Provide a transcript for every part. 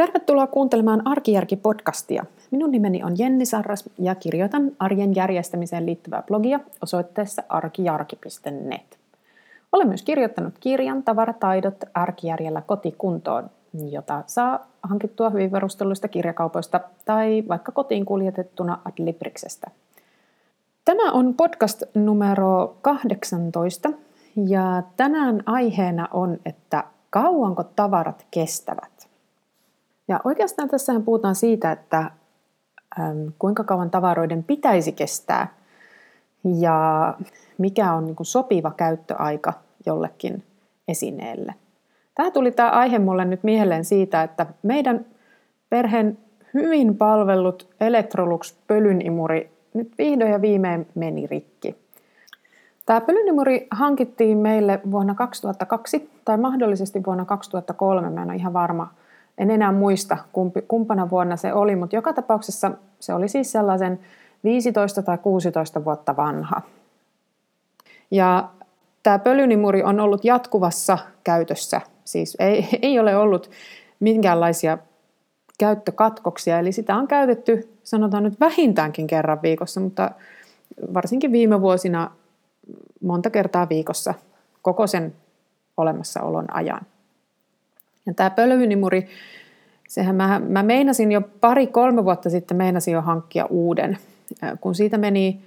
Tervetuloa kuuntelemaan Arkijärki-podcastia. Minun nimeni on Jenni Sarras ja kirjoitan arjen järjestämiseen liittyvää blogia osoitteessa arkijarki.net. Olen myös kirjoittanut kirjan Tavarataidot arkijärjellä kotikuntoon, jota saa hankittua hyvin varustelluista kirjakaupoista tai vaikka kotiin kuljetettuna Adlibriksestä. Tämä on podcast numero 18 ja tänään aiheena on, että kauanko tavarat kestävät. Ja oikeastaan tässä puhutaan siitä, että kuinka kauan tavaroiden pitäisi kestää ja mikä on niin kuin sopiva käyttöaika jollekin esineelle. Tämä tuli tämä aihe mulle nyt mieleen siitä, että meidän perheen hyvin palvellut Electrolux pölynimuri nyt vihdoin ja viimein meni rikki. Tämä pölynimuri hankittiin meille vuonna 2002 tai mahdollisesti vuonna 2003, mä en ole ihan varma. En enää muista, kumpi, kumpana vuonna se oli, mutta joka tapauksessa se oli siis sellaisen 15 tai 16 vuotta vanha. Ja tämä pölynimuri on ollut jatkuvassa käytössä, siis ei, ei ole ollut minkäänlaisia käyttökatkoksia, eli sitä on käytetty sanotaan nyt vähintäänkin kerran viikossa, mutta varsinkin viime vuosina monta kertaa viikossa koko sen olemassaolon ajan. Ja tämä pölynimuri, sehän mä, mä meinasin jo pari-kolme vuotta sitten meinasin jo hankkia uuden, kun siitä meni,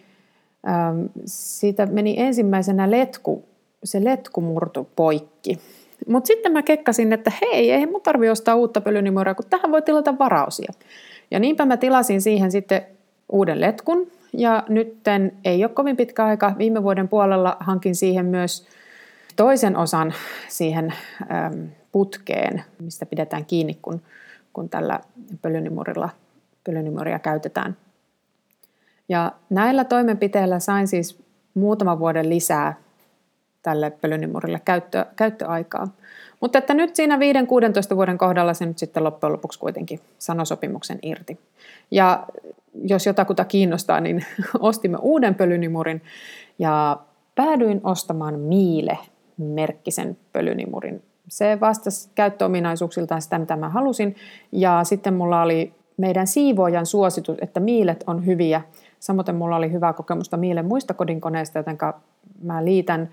siitä meni ensimmäisenä letku, se letku murtu poikki. Mutta sitten mä kekkasin, että hei, ei mun tarvi ostaa uutta pölynimuria, kun tähän voi tilata varausia. Ja niinpä mä tilasin siihen sitten uuden letkun, ja nytten ei ole kovin pitkä aika. Viime vuoden puolella hankin siihen myös toisen osan siihen putkeen, mistä pidetään kiinni, kun, kun tällä pölynimurilla pölynimuria käytetään. Ja näillä toimenpiteillä sain siis muutaman vuoden lisää tälle pölynimurille käyttö, käyttöaikaa. Mutta että nyt siinä 5-16 vuoden kohdalla se nyt sitten loppujen lopuksi kuitenkin sanoi sopimuksen irti. Ja jos jotakuta kiinnostaa, niin ostimme uuden pölynimurin ja päädyin ostamaan Miile-merkkisen pölynimurin. Se vastasi käyttöominaisuuksiltaan sitä, mitä mä halusin. Ja sitten mulla oli meidän siivoojan suositus, että miilet on hyviä. Samoin mulla oli hyvää kokemusta Miilen muista kodinkoneista, joten mä liitän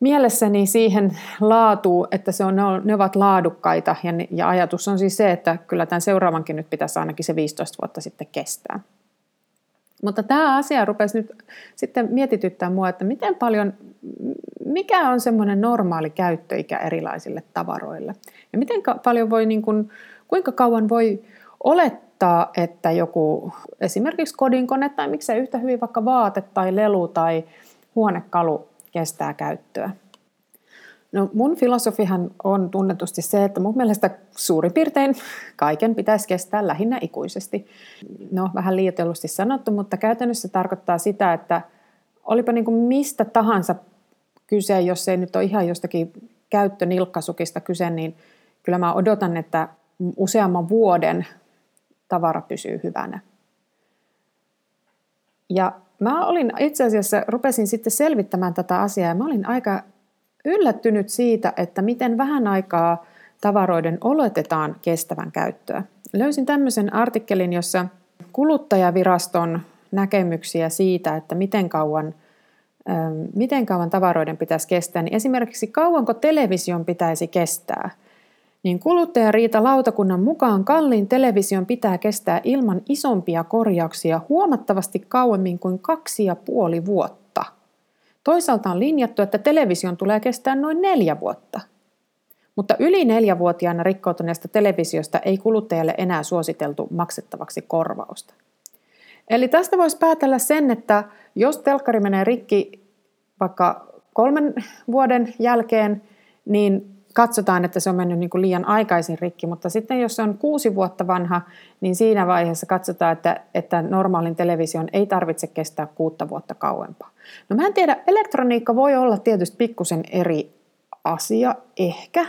mielessäni siihen laatuun, että se on, ne ovat laadukkaita ja, ja ajatus on siis se, että kyllä tämän seuraavankin nyt pitäisi ainakin se 15 vuotta sitten kestää. Mutta tämä asia rupesi nyt sitten mietityttää mua, että miten paljon, mikä on semmoinen normaali käyttöikä erilaisille tavaroille. Ja miten paljon voi, niin kuin, kuinka kauan voi olettaa, että joku esimerkiksi kodinkone tai miksei yhtä hyvin vaikka vaate tai lelu tai huonekalu kestää käyttöä. No mun filosofihan on tunnetusti se, että mun mielestä suurin piirtein kaiken pitäisi kestää lähinnä ikuisesti. No vähän liioitellusti sanottu, mutta käytännössä tarkoittaa sitä, että olipa niin kuin mistä tahansa kyse, jos ei nyt ole ihan jostakin käyttönilkkasukista kyse, niin kyllä mä odotan, että useamman vuoden tavara pysyy hyvänä. Ja mä olin itse asiassa, rupesin sitten selvittämään tätä asiaa ja mä olin aika yllättynyt siitä, että miten vähän aikaa tavaroiden oletetaan kestävän käyttöä. Löysin tämmöisen artikkelin, jossa kuluttajaviraston näkemyksiä siitä, että miten kauan, miten kauan tavaroiden pitäisi kestää, niin esimerkiksi kauanko television pitäisi kestää – niin kuluttajariita lautakunnan mukaan kalliin television pitää kestää ilman isompia korjauksia huomattavasti kauemmin kuin kaksi ja puoli vuotta. Toisaalta on linjattu, että television tulee kestää noin neljä vuotta. Mutta yli neljävuotiaana rikkoutuneesta televisiosta ei kuluttajalle enää suositeltu maksettavaksi korvausta. Eli tästä voisi päätellä sen, että jos telkkari menee rikki vaikka kolmen vuoden jälkeen, niin katsotaan, että se on mennyt niin kuin liian aikaisin rikki, mutta sitten jos se on kuusi vuotta vanha, niin siinä vaiheessa katsotaan, että, että normaalin television ei tarvitse kestää kuutta vuotta kauempaa. No mä en tiedä, elektroniikka voi olla tietysti pikkusen eri asia, ehkä.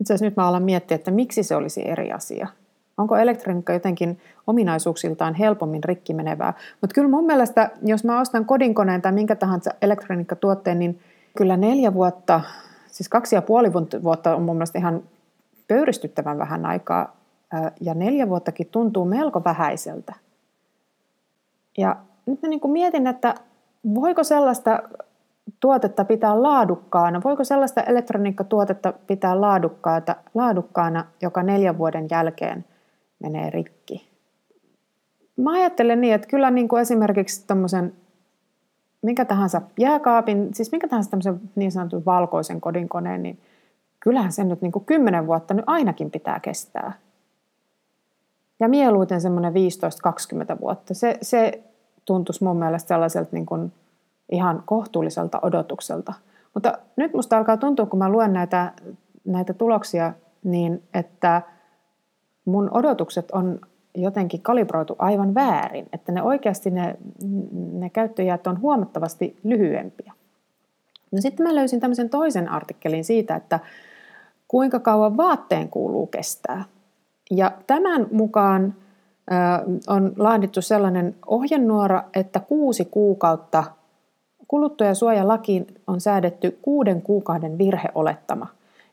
Itse asiassa nyt mä alan miettiä, että miksi se olisi eri asia. Onko elektroniikka jotenkin ominaisuuksiltaan helpommin rikki menevää? Mutta kyllä mun mielestä, jos mä ostan kodinkoneen tai minkä tahansa elektroniikkatuotteen, niin kyllä neljä vuotta Siis kaksi ja puoli vuotta on mun mielestä ihan pöyristyttävän vähän aikaa ja neljä vuottakin tuntuu melko vähäiseltä. Ja nyt mä niin kuin mietin, että voiko sellaista tuotetta pitää laadukkaana, voiko sellaista elektroniikkatuotetta pitää laadukkaana, laadukkaana, joka neljän vuoden jälkeen menee rikki. Mä ajattelen niin, että kyllä niin kuin esimerkiksi tuommoisen minkä tahansa jääkaapin, siis minkä tahansa tämmöisen niin sanotun valkoisen kodinkoneen, niin kyllähän sen nyt niin kuin 10 vuotta nyt ainakin pitää kestää. Ja mieluiten semmoinen 15-20 vuotta. Se, se tuntuisi mun mielestä sellaiselta niin kuin ihan kohtuulliselta odotukselta. Mutta nyt musta alkaa tuntua, kun mä luen näitä, näitä tuloksia, niin että mun odotukset on jotenkin kalibroitu aivan väärin, että ne oikeasti ne, ne käyttöjät on huomattavasti lyhyempiä. No sitten mä löysin tämmöisen toisen artikkelin siitä, että kuinka kauan vaatteen kuuluu kestää. Ja tämän mukaan on laadittu sellainen ohjenuora, että kuusi kuukautta kuluttajasuojalakiin on säädetty kuuden kuukauden virheolettama.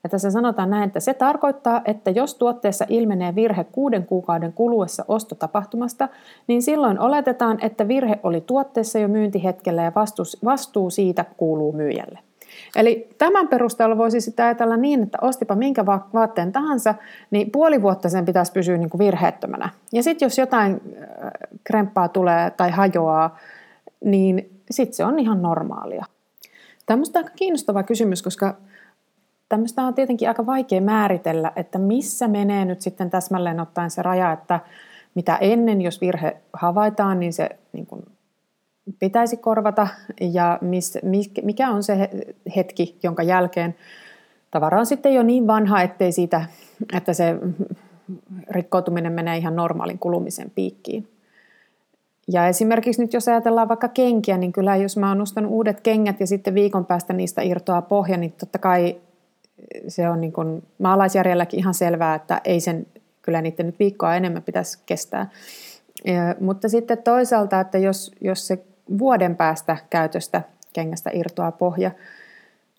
Ja tässä sanotaan näin, että se tarkoittaa, että jos tuotteessa ilmenee virhe kuuden kuukauden kuluessa ostotapahtumasta, niin silloin oletetaan, että virhe oli tuotteessa jo myyntihetkellä ja vastuu, siitä kuuluu myyjälle. Eli tämän perusteella voisi sitä ajatella niin, että ostipa minkä vaatteen tahansa, niin puoli vuotta sen pitäisi pysyä niin kuin virheettömänä. Ja sitten jos jotain äh, kremppaa tulee tai hajoaa, niin sitten se on ihan normaalia. Tämmöistä on aika kiinnostava kysymys, koska tämmöistä on tietenkin aika vaikea määritellä, että missä menee nyt sitten täsmälleen ottaen se raja, että mitä ennen, jos virhe havaitaan, niin se niin kuin pitäisi korvata ja mikä on se hetki, jonka jälkeen tavara on sitten jo niin vanha, ettei siitä, että se rikkoutuminen menee ihan normaalin kulumisen piikkiin. Ja esimerkiksi nyt jos ajatellaan vaikka kenkiä, niin kyllä jos mä oon ostanut uudet kengät ja sitten viikon päästä niistä irtoaa pohja, niin totta kai se on niin kuin maalaisjärjelläkin ihan selvää, että ei sen kyllä niiden nyt viikkoa enemmän pitäisi kestää. Ja, mutta sitten toisaalta, että jos, jos se vuoden päästä käytöstä kengästä irtoaa pohja,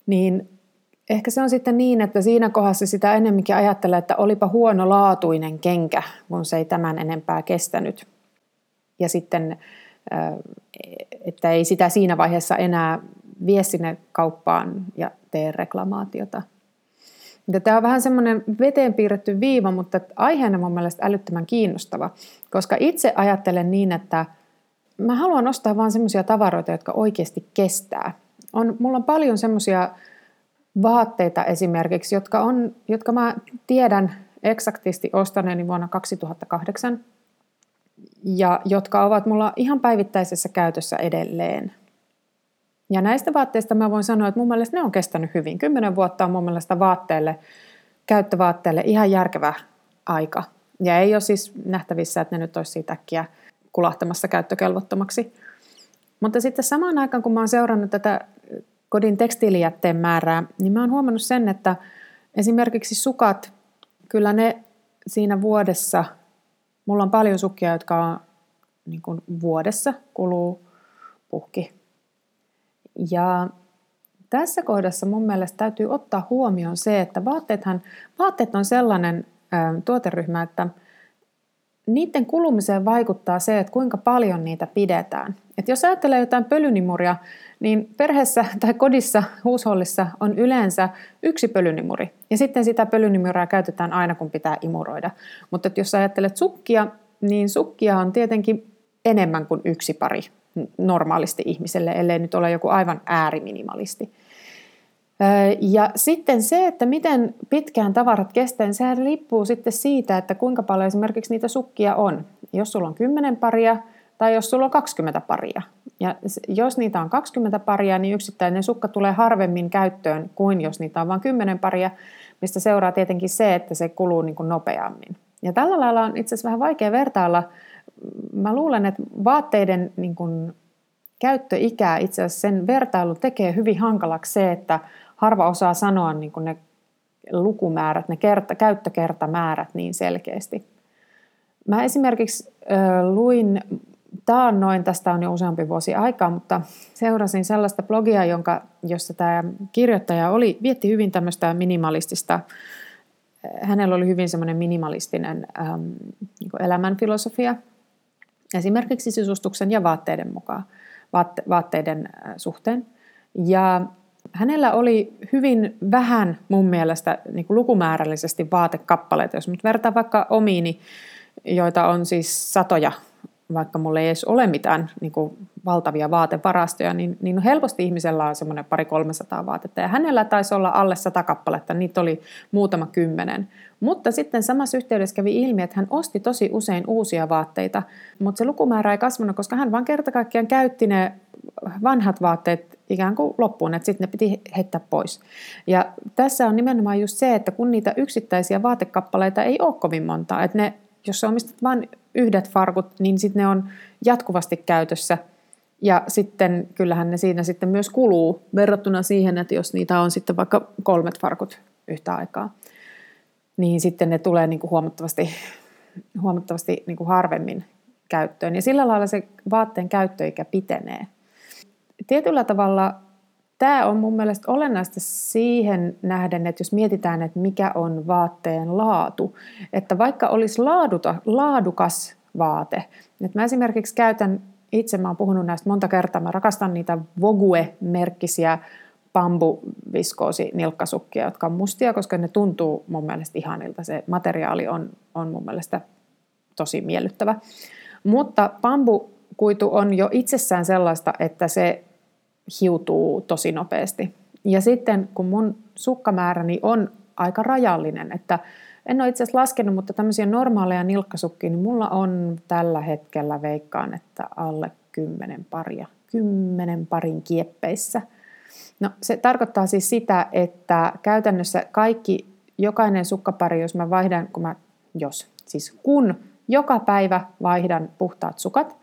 niin ehkä se on sitten niin, että siinä kohdassa sitä enemmänkin ajattelee, että olipa huonolaatuinen kenkä, kun se ei tämän enempää kestänyt. Ja sitten, että ei sitä siinä vaiheessa enää vie sinne kauppaan ja tee reklamaatiota. Tämä on vähän semmoinen veteen piirretty viiva, mutta aiheena mun mielestä älyttömän kiinnostava, koska itse ajattelen niin, että mä haluan ostaa vain semmoisia tavaroita, jotka oikeasti kestää. On, mulla on paljon semmoisia vaatteita esimerkiksi, jotka, on, jotka mä tiedän eksaktisti ostaneeni vuonna 2008 ja jotka ovat mulla ihan päivittäisessä käytössä edelleen. Ja näistä vaatteista mä voin sanoa, että mun mielestä ne on kestänyt hyvin. Kymmenen vuotta on mun mielestä vaatteelle, käyttövaatteelle ihan järkevä aika. Ja ei ole siis nähtävissä, että ne nyt olisi siitä äkkiä kulahtamassa käyttökelvottomaksi. Mutta sitten samaan aikaan, kun mä oon seurannut tätä kodin tekstiilijätteen määrää, niin mä oon huomannut sen, että esimerkiksi sukat, kyllä ne siinä vuodessa, mulla on paljon sukkia, jotka on niin kuin vuodessa kuluu puhki. Ja tässä kohdassa mun mielestä täytyy ottaa huomioon se, että vaatteethan, vaatteet on sellainen ö, tuoteryhmä, että – niiden kulumiseen vaikuttaa se, että kuinka paljon niitä pidetään. Et jos ajattelee jotain pölynimuria, niin perheessä tai kodissa, huushollissa on yleensä yksi pölynimuri. Ja sitten sitä pölynimuria käytetään aina, kun pitää imuroida. Mutta jos ajattelet sukkia, niin sukkia on tietenkin enemmän kuin yksi pari normaalisti ihmiselle, ellei nyt ole joku aivan ääriminimalisti. Ja sitten se, että miten pitkään tavarat kestää, niin sehän riippuu sitten siitä, että kuinka paljon esimerkiksi niitä sukkia on. Jos sulla on 10 paria tai jos sulla on 20 paria. Ja jos niitä on 20 paria, niin yksittäinen sukka tulee harvemmin käyttöön kuin jos niitä on vain 10 paria, mistä seuraa tietenkin se, että se kuluu niin kuin nopeammin. Ja tällä lailla on itse asiassa vähän vaikea vertailla. Mä luulen, että vaatteiden niin kuin käyttöikää itse asiassa sen vertailu tekee hyvin hankalaksi se, että harva osaa sanoa niin kuin ne lukumäärät, ne kerta, käyttökertamäärät niin selkeästi. Mä esimerkiksi äh, luin taannoin, tästä on jo useampi vuosi aikaa, mutta seurasin sellaista blogia, jonka, jossa tämä kirjoittaja oli, vietti hyvin tämmöistä minimalistista hänellä oli hyvin semmoinen minimalistinen äm, niin elämänfilosofia, esimerkiksi sisustuksen ja vaatteiden mukaan, vaatte, vaatteiden suhteen. Ja hänellä oli hyvin vähän mun mielestä niin kuin lukumäärällisesti vaatekappaleita. Jos nyt vertaa vaikka omiini, joita on siis satoja vaikka mulla ei edes ole mitään niin kuin valtavia vaatevarastoja, niin, niin helposti ihmisellä on semmoinen pari 300 vaatetta. Ja hänellä taisi olla alle sata kappaletta, niitä oli muutama kymmenen. Mutta sitten samassa yhteydessä kävi ilmi, että hän osti tosi usein uusia vaatteita, mutta se lukumäärä ei kasvanut, koska hän vaan kerta kaikkiaan käytti ne vanhat vaatteet ikään kuin loppuun, että sitten ne piti heittää pois. Ja tässä on nimenomaan just se, että kun niitä yksittäisiä vaatekappaleita ei ole kovin monta, että ne jos sä omistat vain yhdet farkut, niin sitten ne on jatkuvasti käytössä. Ja sitten kyllähän ne siinä sitten myös kuluu verrattuna siihen, että jos niitä on sitten vaikka kolmet farkut yhtä aikaa, niin sitten ne tulee niin kuin huomattavasti, huomattavasti niin kuin harvemmin käyttöön. Ja sillä lailla se vaatteen käyttöikä pitenee. Tietyllä tavalla Tämä on mun mielestä olennaista siihen nähden, että jos mietitään, että mikä on vaatteen laatu, että vaikka olisi laaduta, laadukas vaate, että mä esimerkiksi käytän itse, mä oon puhunut näistä monta kertaa, mä rakastan niitä Vogue-merkkisiä bambuviskoosi-nilkkasukkia, jotka on mustia, koska ne tuntuu mun mielestä ihanilta. Se materiaali on, on mun mielestä tosi miellyttävä. Mutta bambukuitu on jo itsessään sellaista, että se hiutuu tosi nopeasti. Ja sitten kun mun sukkamääräni on aika rajallinen, että en ole itse asiassa laskenut, mutta tämmöisiä normaaleja nilkkasukkia, niin mulla on tällä hetkellä veikkaan, että alle kymmenen paria, kymmenen parin kieppeissä. No se tarkoittaa siis sitä, että käytännössä kaikki, jokainen sukkapari, jos mä vaihdan, kun mä, jos, siis kun joka päivä vaihdan puhtaat sukat,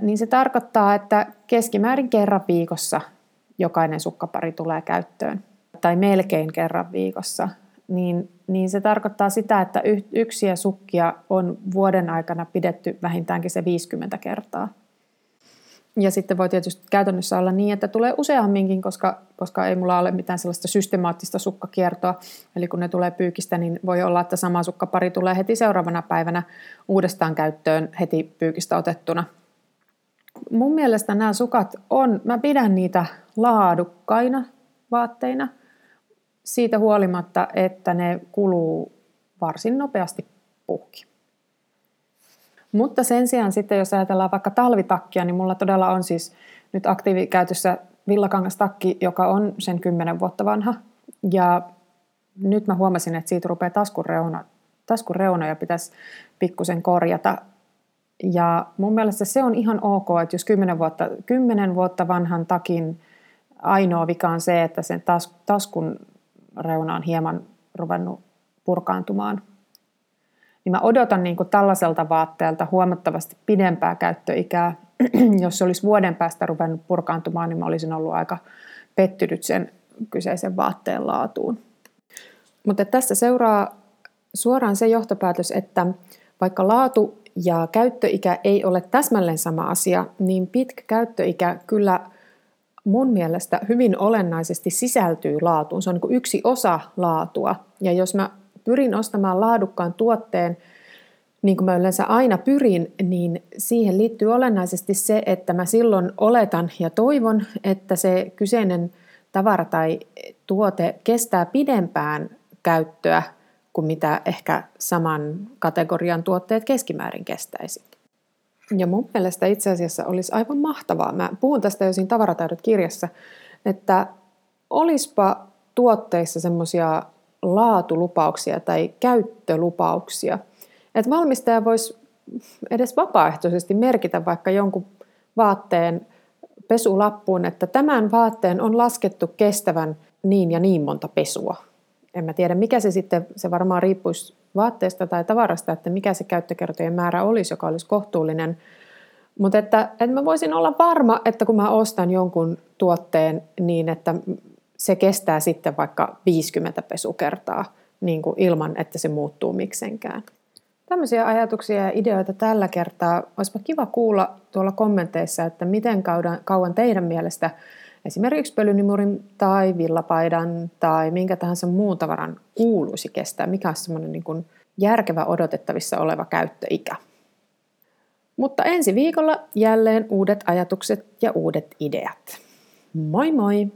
niin se tarkoittaa, että keskimäärin kerran viikossa jokainen sukkapari tulee käyttöön, tai melkein kerran viikossa, niin, niin se tarkoittaa sitä, että yksiä sukkia on vuoden aikana pidetty vähintäänkin se 50 kertaa. Ja sitten voi tietysti käytännössä olla niin, että tulee useamminkin, koska, koska ei mulla ole mitään sellaista systemaattista sukkakiertoa. Eli kun ne tulee pyykistä, niin voi olla, että sama sukkapari tulee heti seuraavana päivänä uudestaan käyttöön heti pyykistä otettuna – mun mielestä nämä sukat on, mä pidän niitä laadukkaina vaatteina siitä huolimatta, että ne kuluu varsin nopeasti puhki. Mutta sen sijaan sitten, jos ajatellaan vaikka talvitakkia, niin mulla todella on siis nyt aktiivikäytössä villakangastakki, joka on sen 10 vuotta vanha. Ja nyt mä huomasin, että siitä rupeaa taskun, reuna, taskun reunoja pitäisi pikkusen korjata. Ja mun mielestä se on ihan ok, että jos 10 vuotta, 10 vuotta vanhan takin ainoa vika on se, että sen tas, taskun reuna on hieman ruvennut purkaantumaan, niin mä odotan niin kuin tällaiselta vaatteelta huomattavasti pidempää käyttöikää. jos se olisi vuoden päästä ruvennut purkaantumaan, niin mä olisin ollut aika pettynyt sen kyseisen vaatteen laatuun. Mutta tässä seuraa suoraan se johtopäätös, että vaikka laatu ja käyttöikä ei ole täsmälleen sama asia, niin pitkä käyttöikä kyllä mun mielestä hyvin olennaisesti sisältyy laatuun. Se on niin yksi osa laatua. Ja jos mä pyrin ostamaan laadukkaan tuotteen, niin kuin mä yleensä aina pyrin, niin siihen liittyy olennaisesti se, että mä silloin oletan ja toivon, että se kyseinen tavara tai tuote kestää pidempään käyttöä kuin mitä ehkä saman kategorian tuotteet keskimäärin kestäisi. Ja mun mielestä itse asiassa olisi aivan mahtavaa, mä puhun tästä jo siinä tavaratäydet kirjassa, että olispa tuotteissa semmoisia laatulupauksia tai käyttölupauksia, että valmistaja voisi edes vapaaehtoisesti merkitä vaikka jonkun vaatteen pesulappuun, että tämän vaatteen on laskettu kestävän niin ja niin monta pesua en mä tiedä mikä se sitten, se varmaan riippuisi vaatteesta tai tavarasta, että mikä se käyttökertojen määrä olisi, joka olisi kohtuullinen. Mutta että, että mä voisin olla varma, että kun mä ostan jonkun tuotteen niin, että se kestää sitten vaikka 50 pesukertaa niin kuin ilman, että se muuttuu miksenkään. Tämmöisiä ajatuksia ja ideoita tällä kertaa. Olisipa kiva kuulla tuolla kommenteissa, että miten kauan teidän mielestä esimerkiksi pölynimurin tai villapaidan tai minkä tahansa muun tavaran kuuluisi kestää, mikä on semmoinen niin kuin järkevä odotettavissa oleva käyttöikä. Mutta ensi viikolla jälleen uudet ajatukset ja uudet ideat. Moi moi!